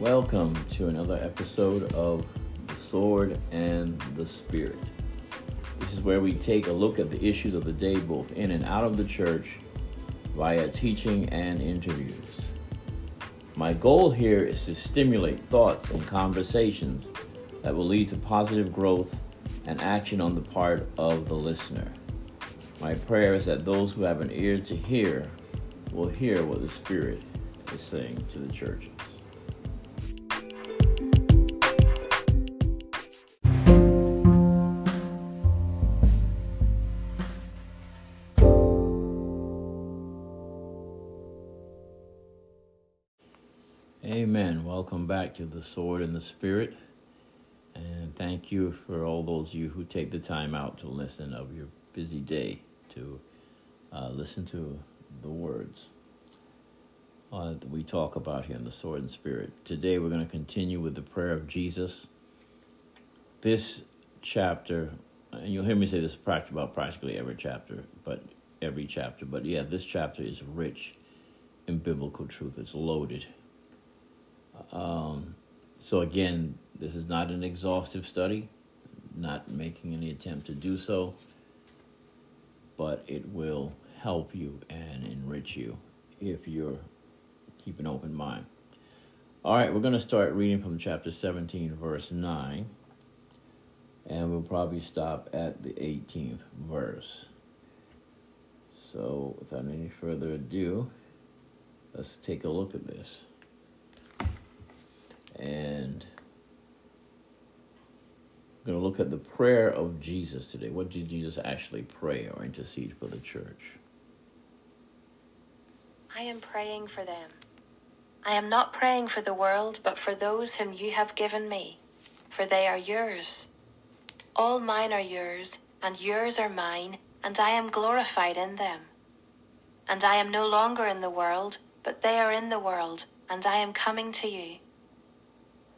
Welcome to another episode of The Sword and the Spirit. This is where we take a look at the issues of the day, both in and out of the church, via teaching and interviews. My goal here is to stimulate thoughts and conversations that will lead to positive growth and action on the part of the listener. My prayer is that those who have an ear to hear will hear what the Spirit is saying to the churches. Welcome back to the Sword and the Spirit. And thank you for all those of you who take the time out to listen of your busy day to uh, listen to the words uh, that we talk about here in the Sword and Spirit. Today we're going to continue with the prayer of Jesus. This chapter, and you'll hear me say this about practically every chapter, but every chapter, but yeah, this chapter is rich in biblical truth. It's loaded. Um, so again, this is not an exhaustive study, not making any attempt to do so, but it will help you and enrich you if you're keep an open mind. All right, we're going to start reading from chapter 17, verse 9, and we'll probably stop at the 18th verse. So, without any further ado, let's take a look at this. And we're going to look at the prayer of Jesus today. What did Jesus actually pray or intercede for the church? I am praying for them. I am not praying for the world, but for those whom you have given me, for they are yours. All mine are yours, and yours are mine, and I am glorified in them. And I am no longer in the world, but they are in the world, and I am coming to you.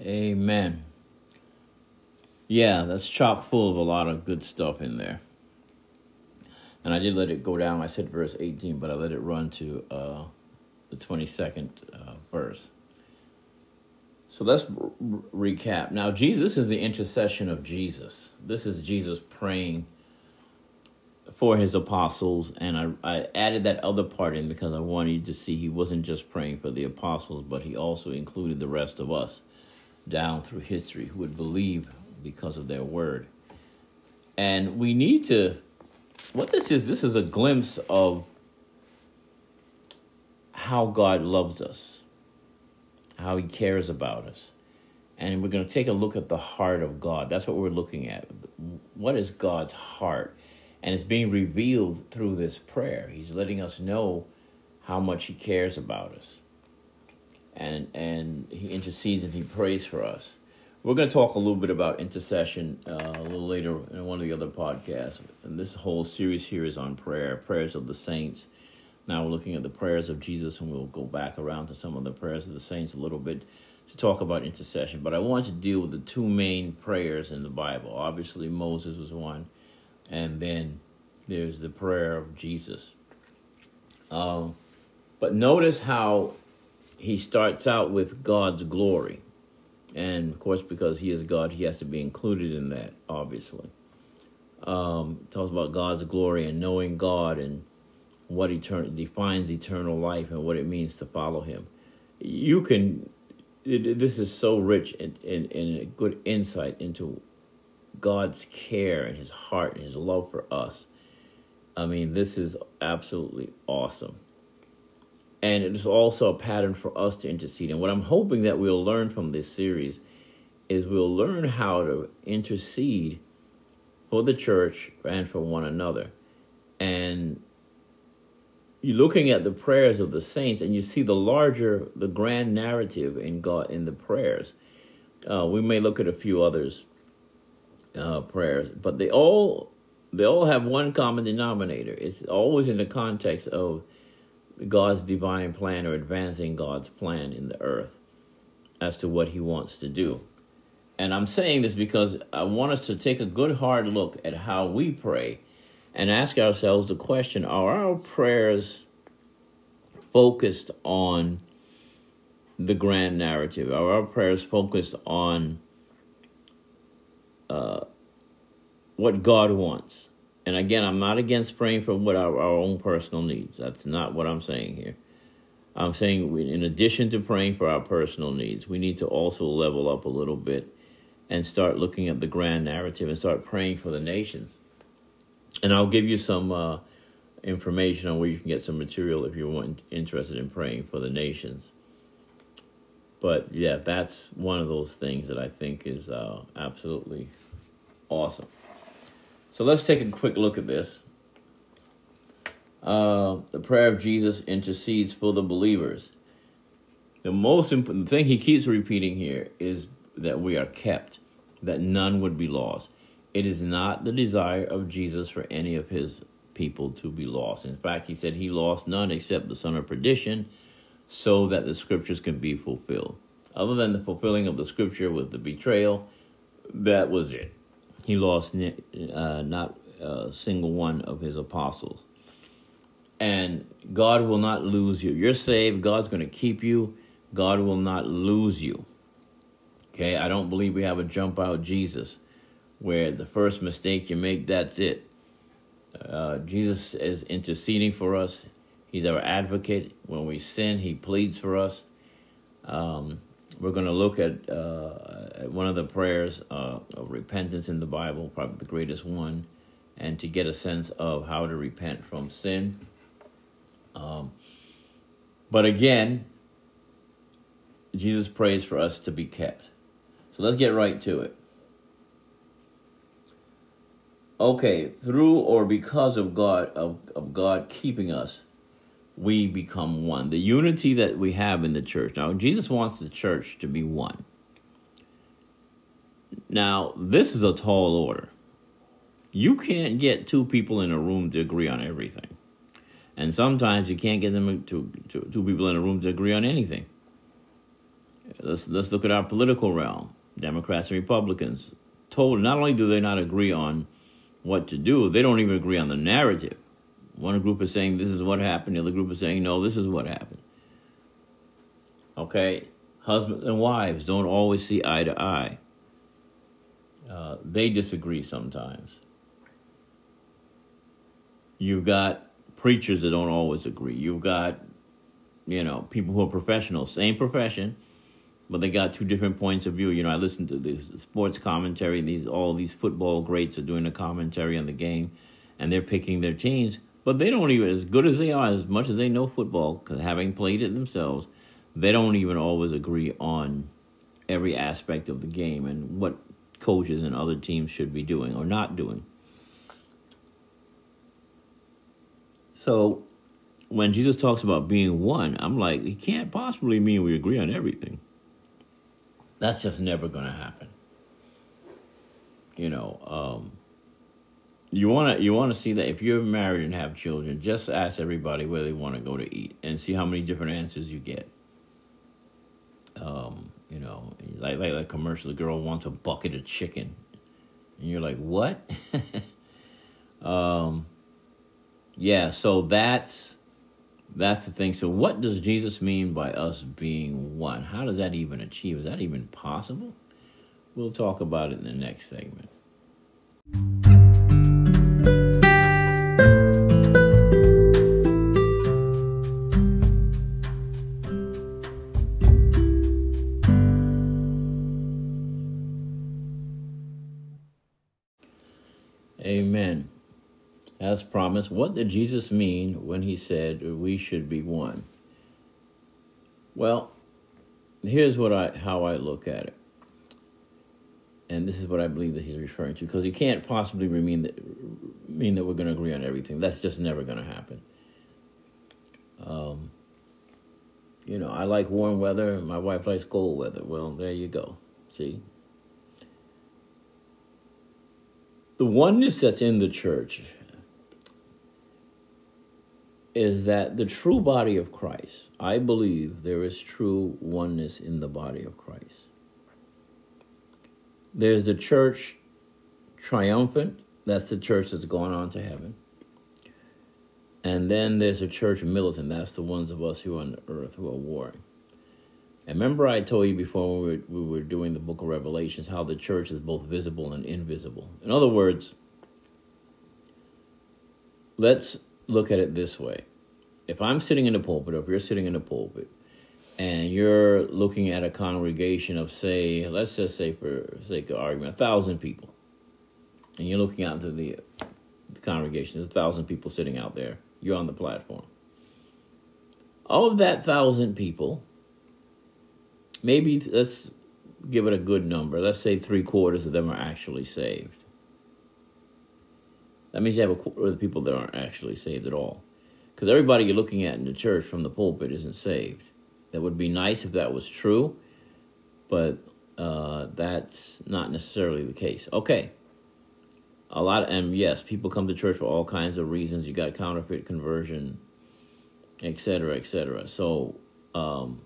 Amen. Yeah, that's chock full of a lot of good stuff in there. And I did let it go down. I said verse 18, but I let it run to uh, the 22nd uh, verse. So let's recap. Now, Jesus is the intercession of Jesus. This is Jesus praying for his apostles. And I, I added that other part in because I wanted you to see he wasn't just praying for the apostles, but he also included the rest of us down through history who would believe because of their word. And we need to, what this is, this is a glimpse of how God loves us, how he cares about us. And we're going to take a look at the heart of God. That's what we're looking at. What is God's heart? And it's being revealed through this prayer. He's letting us know how much he cares about us and and he intercedes and he prays for us. We're going to talk a little bit about intercession uh, a little later in one of the other podcasts. And this whole series here is on prayer, prayers of the saints, Now we're looking at the prayers of Jesus, and we'll go back around to some of the prayers of the saints a little bit to talk about intercession. But I want to deal with the two main prayers in the Bible. Obviously, Moses was one, and then there's the prayer of Jesus. Um, but notice how he starts out with God's glory. And of course, because he is God, he has to be included in that, obviously. Um, talks about God's glory and knowing God and what eternal defines eternal life and what it means to follow him. You can it, this is so rich in, in a good insight into God's care and his heart and his love for us. I mean, this is absolutely awesome. And it is also a pattern for us to intercede. And what I'm hoping that we'll learn from this series is we'll learn how to intercede for the church and for one another. And you're looking at the prayers of the saints and you see the larger, the grand narrative in God in the prayers. Uh, we may look at a few others uh, prayers, but they all they all have one common denominator. It's always in the context of God's divine plan or advancing God's plan in the earth as to what He wants to do. And I'm saying this because I want us to take a good hard look at how we pray and ask ourselves the question are our prayers focused on the grand narrative? Are our prayers focused on uh, what God wants? And again, I'm not against praying for what our, our own personal needs. That's not what I'm saying here. I'm saying, in addition to praying for our personal needs, we need to also level up a little bit and start looking at the grand narrative and start praying for the nations and I'll give you some uh, information on where you can get some material if you're interested in praying for the nations. But yeah, that's one of those things that I think is uh, absolutely awesome. So let's take a quick look at this. Uh, the prayer of Jesus intercedes for the believers. The most important thing he keeps repeating here is that we are kept, that none would be lost. It is not the desire of Jesus for any of his people to be lost. In fact, he said he lost none except the son of perdition, so that the scriptures can be fulfilled. Other than the fulfilling of the scripture with the betrayal, that was it. He lost uh, not a single one of his apostles. And God will not lose you. You're saved. God's going to keep you. God will not lose you. Okay, I don't believe we have a jump out Jesus where the first mistake you make, that's it. Uh, Jesus is interceding for us. He's our advocate. When we sin, he pleads for us. Um, we're going to look at, uh, at, one of the prayers uh, of repentance in the Bible, probably the greatest one, and to get a sense of how to repent from sin. Um, but again, Jesus prays for us to be kept. So let's get right to it okay, through or because of God of, of God keeping us, we become one. The unity that we have in the church. Now, Jesus wants the church to be one. Now, this is a tall order. You can't get two people in a room to agree on everything. And sometimes you can't get them to, to two people in a room to agree on anything. Let's let's look at our political realm. Democrats and Republicans. Told not only do they not agree on what to do. They don't even agree on the narrative. One group is saying this is what happened, the other group is saying no, this is what happened. Okay? Husbands and wives don't always see eye to eye. Uh, they disagree sometimes. You've got preachers that don't always agree. You've got, you know, people who are professionals, same profession, but they got two different points of view. You know, I listen to the sports commentary, these all these football greats are doing a commentary on the game, and they're picking their teams. But they don't even, as good as they are, as much as they know football, because having played it themselves, they don't even always agree on every aspect of the game and what coaches and other teams should be doing or not doing. So when Jesus talks about being one, I'm like, he can't possibly mean we agree on everything. That's just never going to happen. You know, um, you want to you want to see that if you're married and have children, just ask everybody where they want to go to eat and see how many different answers you get. Um, you know, like like that commercial, the girl wants a bucket of chicken, and you're like, what? um, yeah, so that's that's the thing. So, what does Jesus mean by us being one? How does that even achieve? Is that even possible? We'll talk about it in the next segment. As promised, what did Jesus mean when he said we should be one? Well, here's what I how I look at it. And this is what I believe that he's referring to because he can't possibly mean that mean that we're going to agree on everything. That's just never going to happen. Um, you know, I like warm weather. My wife likes cold weather. Well, there you go. See, the oneness that's in the church is that the true body of Christ, I believe there is true oneness in the body of Christ. There's the church triumphant, that's the church that's gone on to heaven. And then there's a church militant, that's the ones of us who are on the earth who are warring. And remember, I told you before we were, we were doing the book of Revelations how the church is both visible and invisible. In other words, let's look at it this way. If I'm sitting in the pulpit, or if you're sitting in the pulpit, and you're looking at a congregation of, say, let's just say for sake of argument, a thousand people, and you're looking out into the, the congregation, there's a thousand people sitting out there, you're on the platform. All Of that thousand people, maybe let's give it a good number. Let's say three quarters of them are actually saved. That means you have a quarter of the people that aren't actually saved at all. Because everybody you're looking at in the church from the pulpit isn't saved. That would be nice if that was true, but uh, that's not necessarily the case. Okay. A lot, of, and yes, people come to church for all kinds of reasons. You got counterfeit conversion, etc., etc. So, um,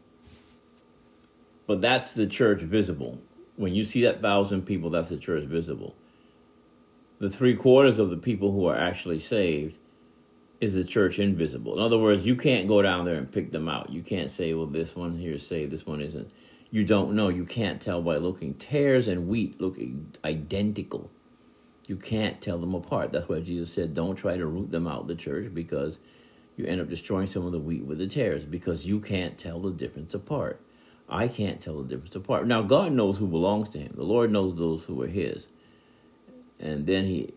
but that's the church visible. When you see that thousand people, that's the church visible. The three quarters of the people who are actually saved is the church invisible. In other words, you can't go down there and pick them out. You can't say, well, this one here is saved, this one isn't. You don't know. You can't tell by looking. Tares and wheat look identical. You can't tell them apart. That's why Jesus said, don't try to root them out the church because you end up destroying some of the wheat with the tares because you can't tell the difference apart. I can't tell the difference apart. Now, God knows who belongs to Him. The Lord knows those who are His. And then He,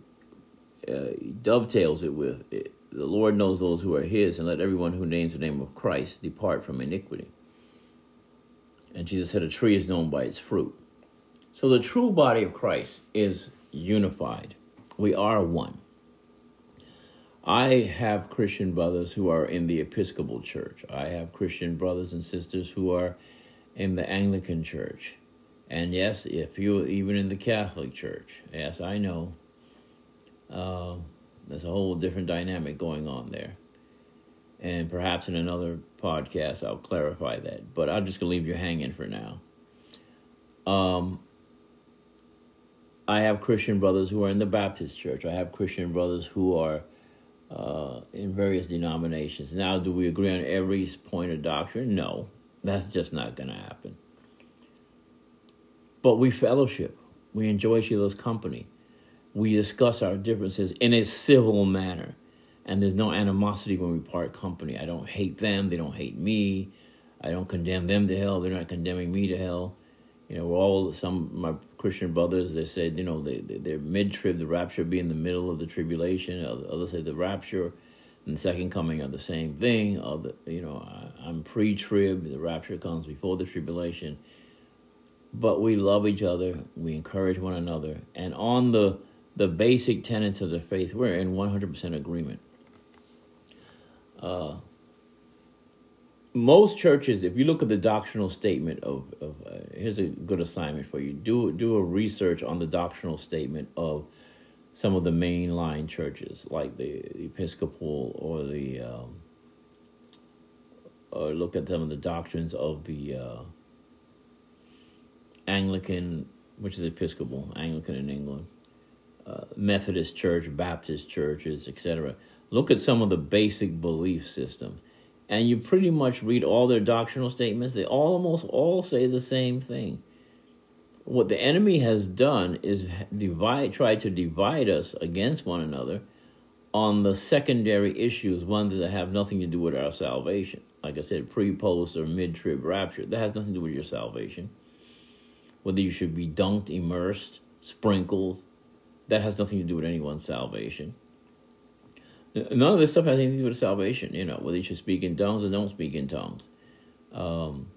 uh, dovetails it with it. The Lord knows those who are His, and let everyone who names the name of Christ depart from iniquity. And Jesus said, A tree is known by its fruit. So the true body of Christ is unified. We are one. I have Christian brothers who are in the Episcopal Church. I have Christian brothers and sisters who are in the Anglican Church. And yes, if you even in the Catholic Church, yes, I know. Uh, there's a whole different dynamic going on there. And perhaps in another podcast, I'll clarify that. But I'm just going to leave you hanging for now. Um, I have Christian brothers who are in the Baptist Church. I have Christian brothers who are uh, in various denominations. Now, do we agree on every point of doctrine? No. That's just not going to happen. But we fellowship. We enjoy each other's company. We discuss our differences in a civil manner. And there's no animosity when we part company. I don't hate them. They don't hate me. I don't condemn them to hell. They're not condemning me to hell. You know, we're all some my Christian brothers. They said, you know, they, they are mid trib, the rapture be in the middle of the tribulation. Others say the rapture and the second coming are the same thing. Of the, you know, I, I'm pre-trib. The rapture comes before the tribulation. But we love each other. We encourage one another, and on the the basic tenets of the faith, we're in 100% agreement. Uh, most churches, if you look at the doctrinal statement of, of uh, here's a good assignment for you: do do a research on the doctrinal statement of some of the mainline churches, like the, Episcopal or the, um, or look at some of the doctrines of the uh, Anglican, which is Episcopal, Anglican in England, uh, Methodist Church, Baptist churches, etc. Look at some of the basic belief systems, and you pretty much read all their doctrinal statements. They almost all say the same thing. What the enemy has done is divide, try to divide us against one another on the secondary issues, ones that have nothing to do with our salvation. Like I said, pre, post, or mid trib rapture. That has nothing to do with your salvation. Whether you should be dunked, immersed, sprinkled, that has nothing to do with anyone's salvation. None of this stuff has anything to do with salvation. You know, whether you should speak in tongues or don't speak in tongues. Um,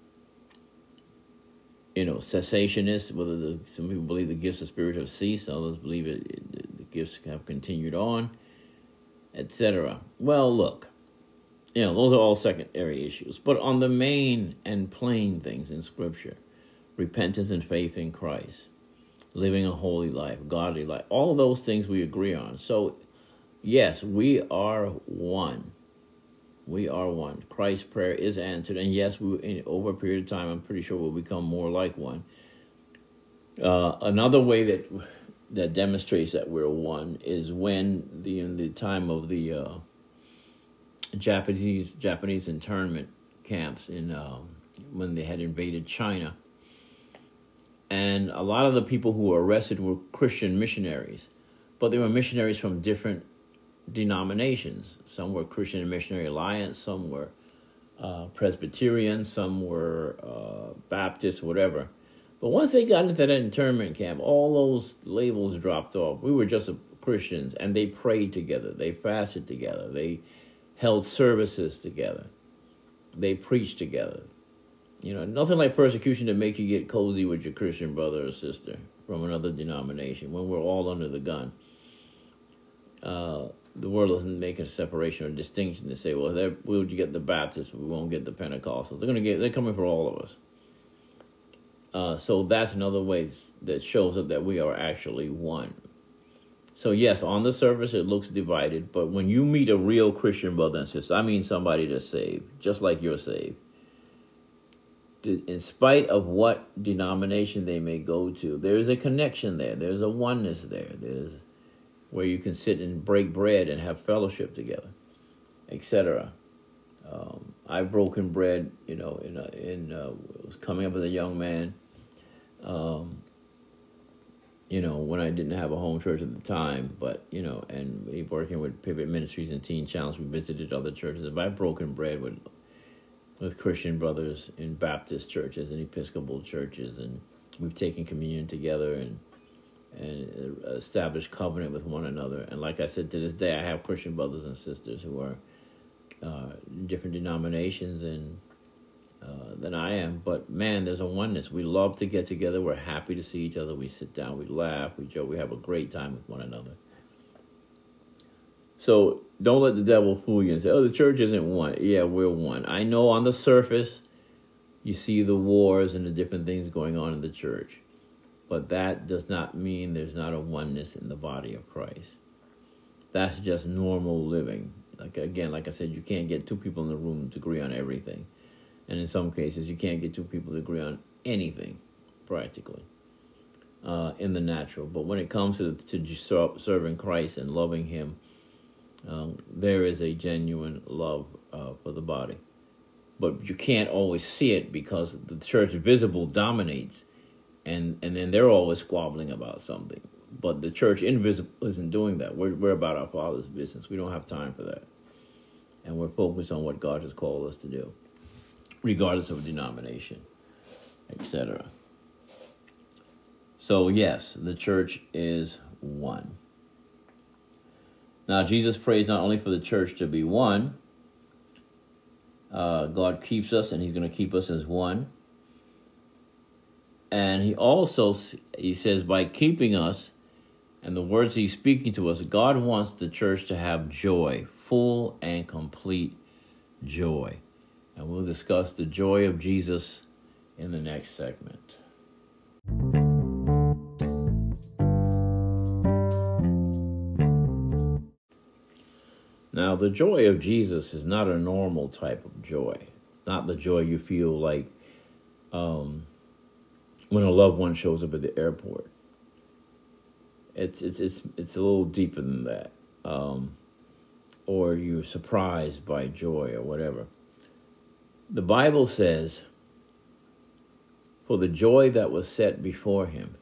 you know, cessationists, whether the, some people believe the gifts of spirit have ceased, others believe it, it the gifts have continued on, etc. Well, look, you know, those are all secondary issues. But on the main and plain things in Scripture, repentance and faith in Christ, living a holy life, godly life, all those things we agree on. So, yes, we are one. We are one. Christ's prayer is answered, and yes, we in, over a period of time, I'm pretty sure we'll become more like one. Uh, another way that that demonstrates that we're one is when the in the time of the uh, Japanese Japanese internment camps in um, when they had invaded China and a lot of the people who were arrested were Christian missionaries, but they were missionaries from different denominations. Some were Christian Missionary Alliance, some were uh, Presbyterian, some were uh, Baptist, whatever. But once they got into that internment camp, all those labels dropped off. We were just Christians, and they prayed together, they fasted together, they held services together, they preached together, you know, nothing like persecution to make you get cozy with your Christian brother or sister from another denomination when we're all under the gun. Uh, the world doesn't make a separation or distinction to say, well, we'll get the Baptists, we won't get the Pentecostals. They're to get, they're coming for all of us. Uh, so that's another way that shows us that we are actually one. So yes, on the surface it looks divided, but when you meet a real Christian brother and sister, I mean somebody that's saved, just like you're saved, in spite of what denomination they may go to, there's a connection there. There's a oneness there. There's where you can sit and break bread and have fellowship together, etc. Um, I've broken bread, you know, in a, in uh, was coming up as a young man. Um, you know, when I didn't have a home church at the time, but you know, and working with Pivot Ministries and Teen Challenge, we visited other churches. If I've broken bread with with Christian brothers in Baptist churches and Episcopal churches, and we've taken communion together and and established covenant with one another. And like I said, to this day, I have Christian brothers and sisters who are uh, different denominations and uh, than I am. But man, there's a oneness. We love to get together. We're happy to see each other. We sit down, we laugh, we joke, we have a great time with one another. So don't let the devil fool you and say, oh, the church isn't one. Yeah, we're one. I know on the surface you see the wars and the different things going on in the church, but that does not mean there's not a oneness in the body of Christ. That's just normal living. Like again, like I said, you can't get two people in the room to agree on everything. And in some cases, you can't get two people to agree on anything, practically, uh, in the natural. But when it comes to, to serving Christ and loving Him, um, there is a genuine love uh, for the body. But you can't always see it because the church visible dominates, and, and then they're always squabbling about something. But the church invisible isn't doing that. We're, we're about our Father's business. We don't have time for that. And we're focused on what God has called us to do, regardless of denomination, etc. So, yes, the church is one. Now, Jesus prays not only for the church to be one, uh, God keeps us and He's going to keep us as one. And He also, He says, by keeping us and the words He's speaking to us, God wants the church to have joy, full and complete joy. And we'll discuss the joy of Jesus in the next segment. The joy of Jesus is not a normal type of joy. Not the joy you feel like um, when a loved one shows up at the airport. It's it's it's it's a little deeper than that. Um, or you're surprised by joy or whatever. The Bible says, For the joy that was set before him,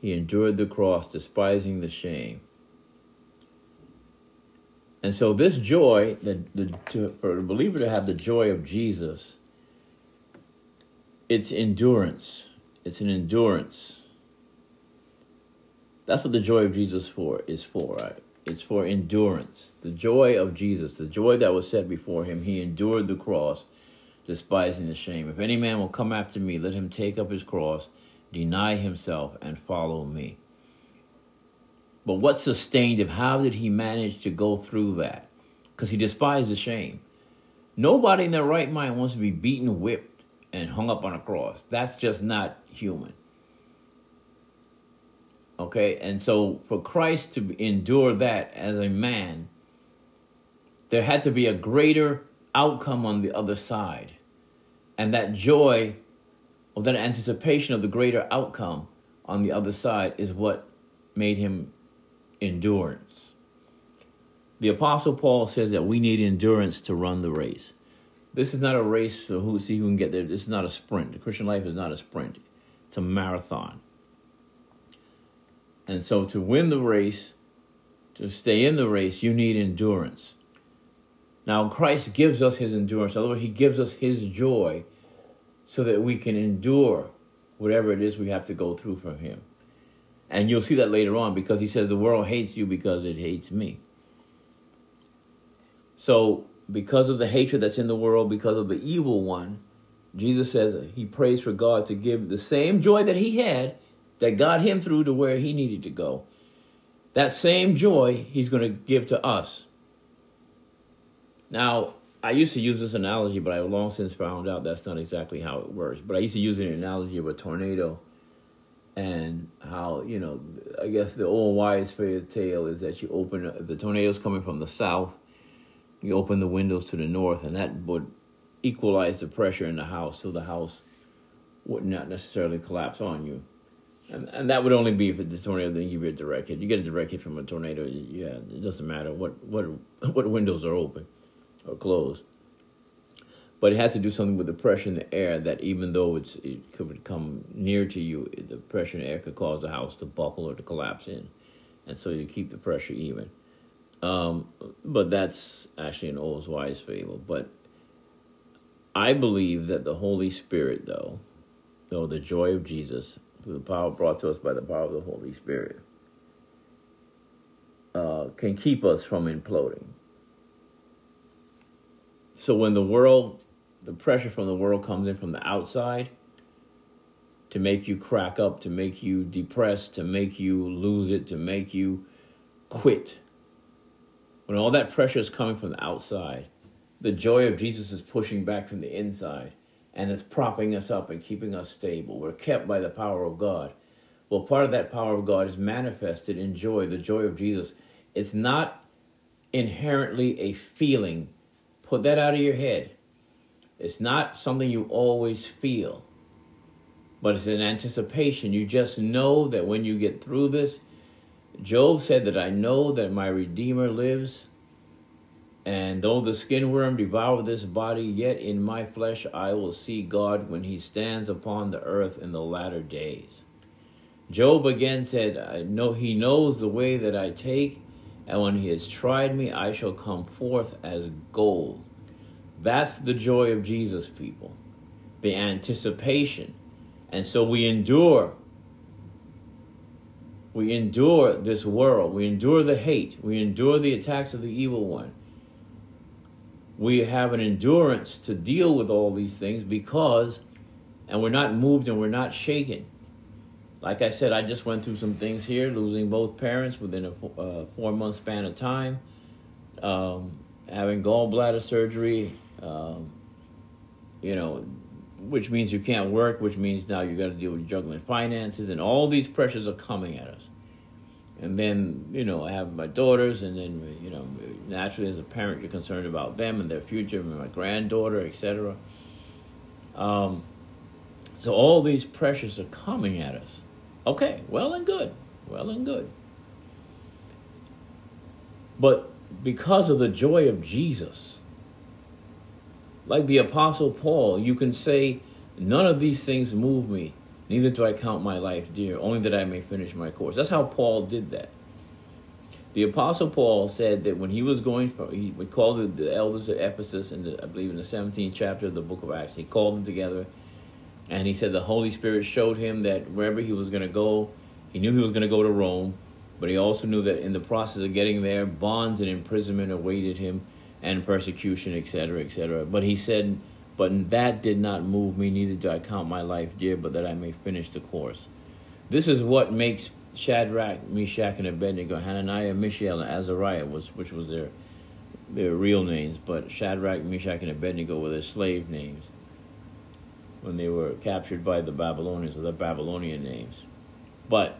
he endured the cross, despising the shame. And so, this joy, the, the, to, for a believer to have the joy of Jesus, it's endurance. It's an endurance. That's what the joy of Jesus for is for. Right? It's for endurance. The joy of Jesus, the joy that was set before him, he endured the cross, despising the shame. If any man will come after me, let him take up his cross, deny himself, and follow me. But what sustained him? How did he manage to go through that? Because he despised the shame. Nobody in their right mind wants to be beaten, whipped, and hung up on a cross. That's just not human. Okay, and so for Christ to endure that as a man, there had to be a greater outcome on the other side. And that joy or that anticipation of the greater outcome on the other side is what made him endurance. The Apostle Paul says that we need endurance to run the race. This is not a race for who see who can get there. This is not a sprint. The Christian life is not a sprint. It's a marathon. And so to win the race, to stay in the race, you need endurance. Now, Christ gives us his endurance. In other words, he gives us his joy so that we can endure whatever it is we have to go through for him. And you'll see that later on because he says the world hates you because it hates me. So, because of the hatred that's in the world, because of the evil one, Jesus says he prays for God to give the same joy that he had that got him through to where he needed to go. That same joy he's going to give to us. Now, I used to use this analogy, but I've long since found out that's not exactly how it works. But I used to use an analogy of a tornado and how, you know, I guess the old wise fairy tale is that you open the tornado's coming from the south, you open the windows to the north, and that would equalize the pressure in the house so the house would not necessarily collapse on you. And, and that would only be if the tornado didn't give you a direct hit. You get a direct hit from a tornado, yeah, it doesn't matter what what what windows are open or closed. But it has to do something with the pressure in the air that even though it's it could come near to you, the pressure in the air could cause the house to buckle or to collapse in, and so you keep the pressure even. Um, but that's actually an old wise fable. But I believe that the Holy Spirit, though, though the joy of Jesus through the power brought to us by the power of the Holy Spirit, uh, can keep us from imploding. So when the world, the pressure from the world comes in from the outside to make you crack up, to make you depressed, to make you lose it, to make you quit, when all that pressure is coming from the outside, the joy of Jesus is pushing back from the inside and it's propping us up and keeping us stable. We're kept by the power of God. Well, part of that power of God is manifested in joy, the joy of Jesus. It's not inherently a feeling. Put that out of your head. It's not something you always feel, but it's an anticipation. You just know that when you get through this, Job said that I know that my Redeemer lives and though the skin worm devour this body, yet in my flesh I will see God when he stands upon the earth in the latter days. Job again said, I know he knows the way that I take, and when he has tried me, I shall come forth as gold. That's the joy of Jesus, people. The anticipation. And so we endure. We endure this world. We endure the hate. We endure the attacks of the evil one we have an endurance to deal with all these things because, and we're not moved and we're not shaken. Like I said, I just went through some things here, losing both parents within a uh, four month span of time, um, having gallbladder surgery, um, you know, which means you can't work, which means now you got to deal with juggling finances, and all these pressures are coming at us. and then you know I have my daughters, and then you know naturally as a parent you're concerned about them and their future, and my granddaughter, etc. Um, so all these pressures are coming at us. Okay, well and good, well and good. But because of the joy of Jesus, like the Apostle Paul, you can say, None of these things move me, neither do I count my life dear, only that I may finish my course. That's how Paul did that. The Apostle Paul said that when he was going, he would call the, the elders at Ephesus, the, I believe in the 17th chapter of the book of Acts, he called them together, and he said the Holy Spirit showed him that wherever he was going to go, he knew he was going to go to Rome, but he also knew that in the process of getting there, bonds and imprisonment awaited him, and persecution, etc., etc. But he said, But that did not move me, neither do I count my life dear, but that I may finish the course. This is what makes Shadrach, Meshach, and Abednego, Hananiah, Mishael, and Azariah, was, which was their, their real names, but Shadrach, Meshach, and Abednego were their slave names when they were captured by the Babylonians, or the Babylonian names. But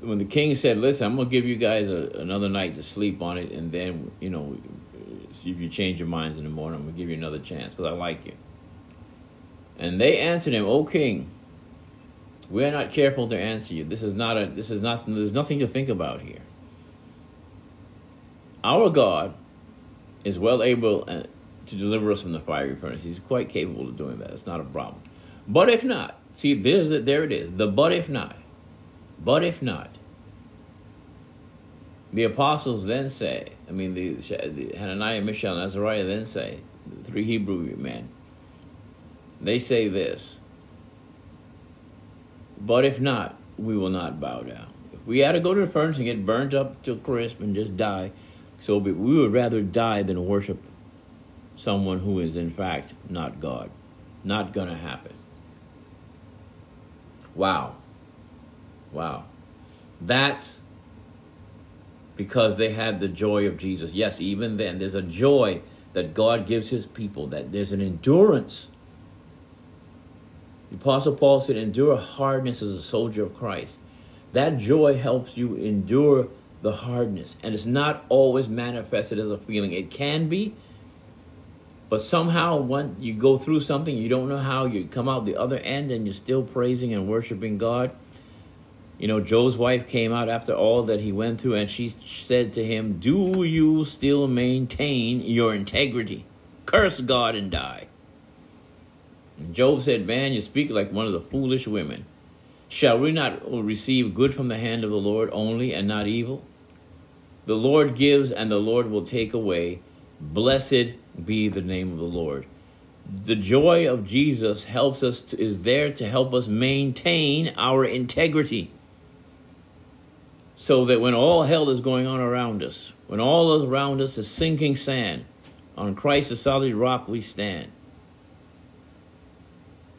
when the king said, "Listen, I'm gonna give you guys a, another night to sleep on it, and then you know, if you change your minds in the morning, I'm gonna give you another chance because I like you." And they answered him, "O king, we are not careful to answer you. This is not a. This is not. There's nothing to think about here. Our God is well able uh, to deliver us from the fiery furnace. He's quite capable of doing that. It's not a problem. But if not, see, there's. There it is. The but if not." But if not, the apostles then say, I mean, the, the Hananiah, Mishael, and Azariah then say, the three Hebrew men, they say this, but if not, we will not bow down. If we had to go to the furnace and get burnt up to crisp and just die, so we would rather die than worship someone who is in fact not God. Not gonna happen. Wow. Wow. That's because they had the joy of Jesus. Yes, even then, there's a joy that God gives his people, that there's an endurance. The Apostle Paul said, endure hardness as a soldier of Christ. That joy helps you endure the hardness. And it's not always manifested as a feeling. It can be, but somehow when you go through something, you don't know how, you come out the other end and you're still praising and worshiping God you know, Job's wife came out after all that he went through and she said to him, Do you still maintain your integrity? Curse God and die. And Job said, Man, you speak like one of the foolish women. Shall we not receive good from the hand of the Lord only and not evil? The Lord gives and the Lord will take away. Blessed be the name of the Lord. The joy of Jesus helps us to, is there to help us maintain our integrity so that when all hell is going on around us, when all around us is sinking sand, on Christ the solid rock we stand.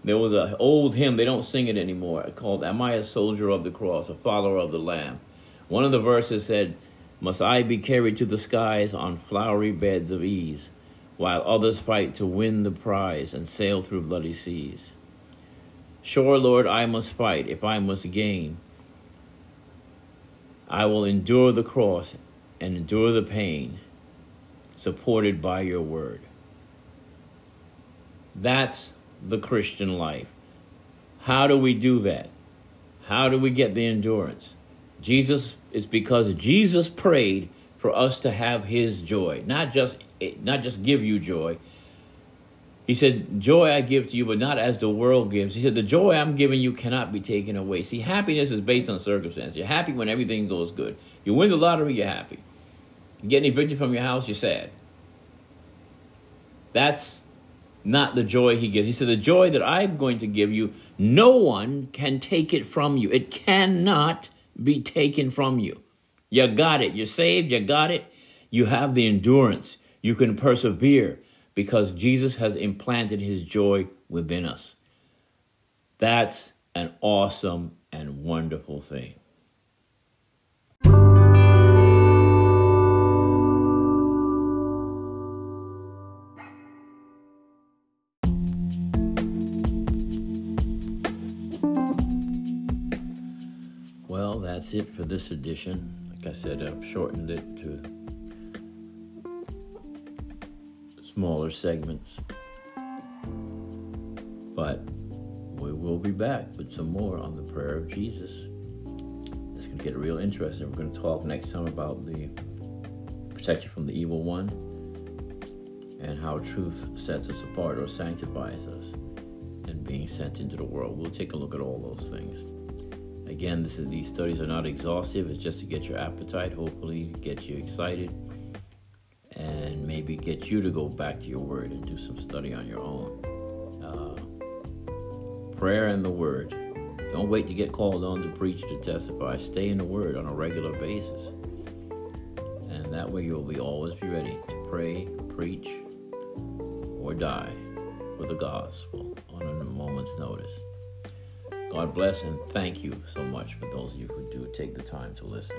There was an old hymn, they don't sing it anymore, called Am I a Soldier of the Cross, a Follower of the Lamb? One of the verses said, Must I be carried to the skies on flowery beds of ease, while others fight to win the prize and sail through bloody seas? Sure, Lord, I must fight if I must gain I will endure the cross and endure the pain supported by your word. That's the Christian life. How do we do that? How do we get the endurance? Jesus it's because Jesus prayed for us to have his joy, not just not just give you joy, he said, Joy I give to you, but not as the world gives. He said, The joy I'm giving you cannot be taken away. See, happiness is based on circumstance. You're happy when everything goes good. You win the lottery, you're happy. You get any victory from your house, you're sad. That's not the joy he gives. He said, The joy that I'm going to give you, no one can take it from you. It cannot be taken from you. You got it. You're saved. You got it. You have the endurance. You can persevere because Jesus has implanted his joy within us. That's an awesome and wonderful thing. Well, that's it for this edition. Like I said, I've shortened it to smaller segments. But we will be back with some more on the prayer of Jesus. It's going to get real interesting. We're going to talk next time about the protection from the evil one and how truth sets us apart or sanctifies us and being sent into the world. We'll take a look at all those things. Again, this is, these studies are not exhaustive. It's just to get your appetite, hopefully get you excited, maybe get you to go back to your word and do some study on your own. Uh, prayer and the word. Don't wait to get called on to preach to testify. Stay in the word on a regular basis. And that way you'll be always be ready to pray, preach, or die for the gospel on a moment's notice. God bless and thank you so much for those of you who do take the time to listen.